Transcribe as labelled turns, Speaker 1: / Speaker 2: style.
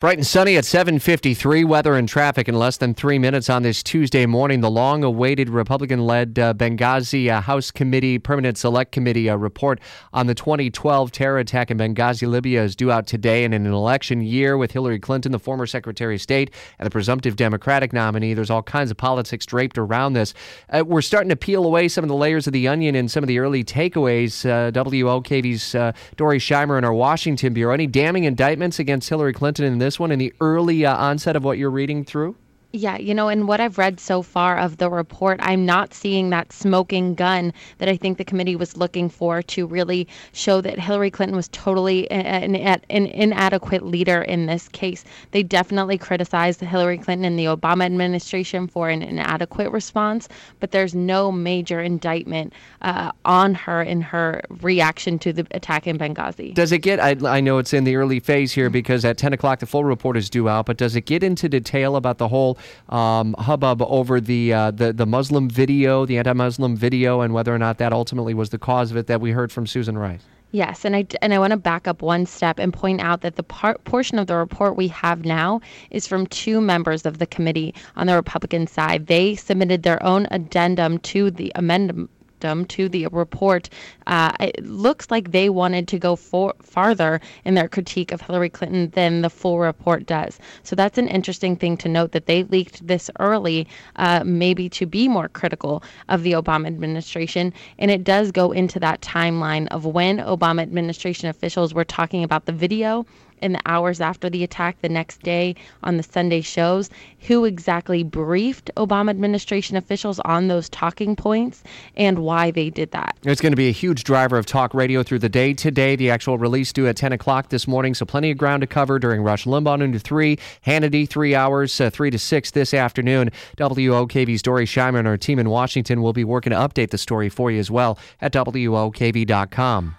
Speaker 1: Bright and sunny at 7:53. Weather and traffic in less than three minutes on this Tuesday morning. The long-awaited Republican-led uh, Benghazi uh, House Committee Permanent Select Committee uh, report on the 2012 terror attack in Benghazi, Libya, is due out today. And in an election year with Hillary Clinton, the former Secretary of State, and the presumptive Democratic nominee, there's all kinds of politics draped around this. Uh, we're starting to peel away some of the layers of the onion and some of the early takeaways. Uh, WOKV's uh, Dorey Scheimer in our Washington bureau. Any damning indictments against Hillary Clinton in this? This one in the early uh, onset of what you're reading through?
Speaker 2: Yeah, you know, and what I've read so far of the report, I'm not seeing that smoking gun that I think the committee was looking for to really show that Hillary Clinton was totally an, an, an inadequate leader in this case. They definitely criticized Hillary Clinton and the Obama administration for an inadequate response, but there's no major indictment uh, on her in her reaction to the attack in Benghazi.
Speaker 1: Does it get, I, I know it's in the early phase here because at 10 o'clock the full report is due out, but does it get into detail about the whole um, hubbub over the, uh, the the Muslim video, the anti-Muslim video, and whether or not that ultimately was the cause of it that we heard from Susan Rice.
Speaker 2: Yes, and I and I want to back up one step and point out that the part, portion of the report we have now is from two members of the committee on the Republican side. They submitted their own addendum to the amendment victim to the report, uh, it looks like they wanted to go for, farther in their critique of Hillary Clinton than the full report does. So that's an interesting thing to note that they leaked this early, uh, maybe to be more critical of the Obama administration. And it does go into that timeline of when Obama administration officials were talking about the video in the hours after the attack the next day on the Sunday shows who exactly briefed Obama administration officials on those talking points and why they did that.
Speaker 1: It's going to be a huge driver of talk radio through the day today. The actual release due at 10 o'clock this morning, so plenty of ground to cover during Rush Limbaugh noon to 3, Hannity 3 hours, uh, 3 to 6 this afternoon. WOKV's Dorey Scheimer and our team in Washington will be working to update the story for you as well at WOKV.com.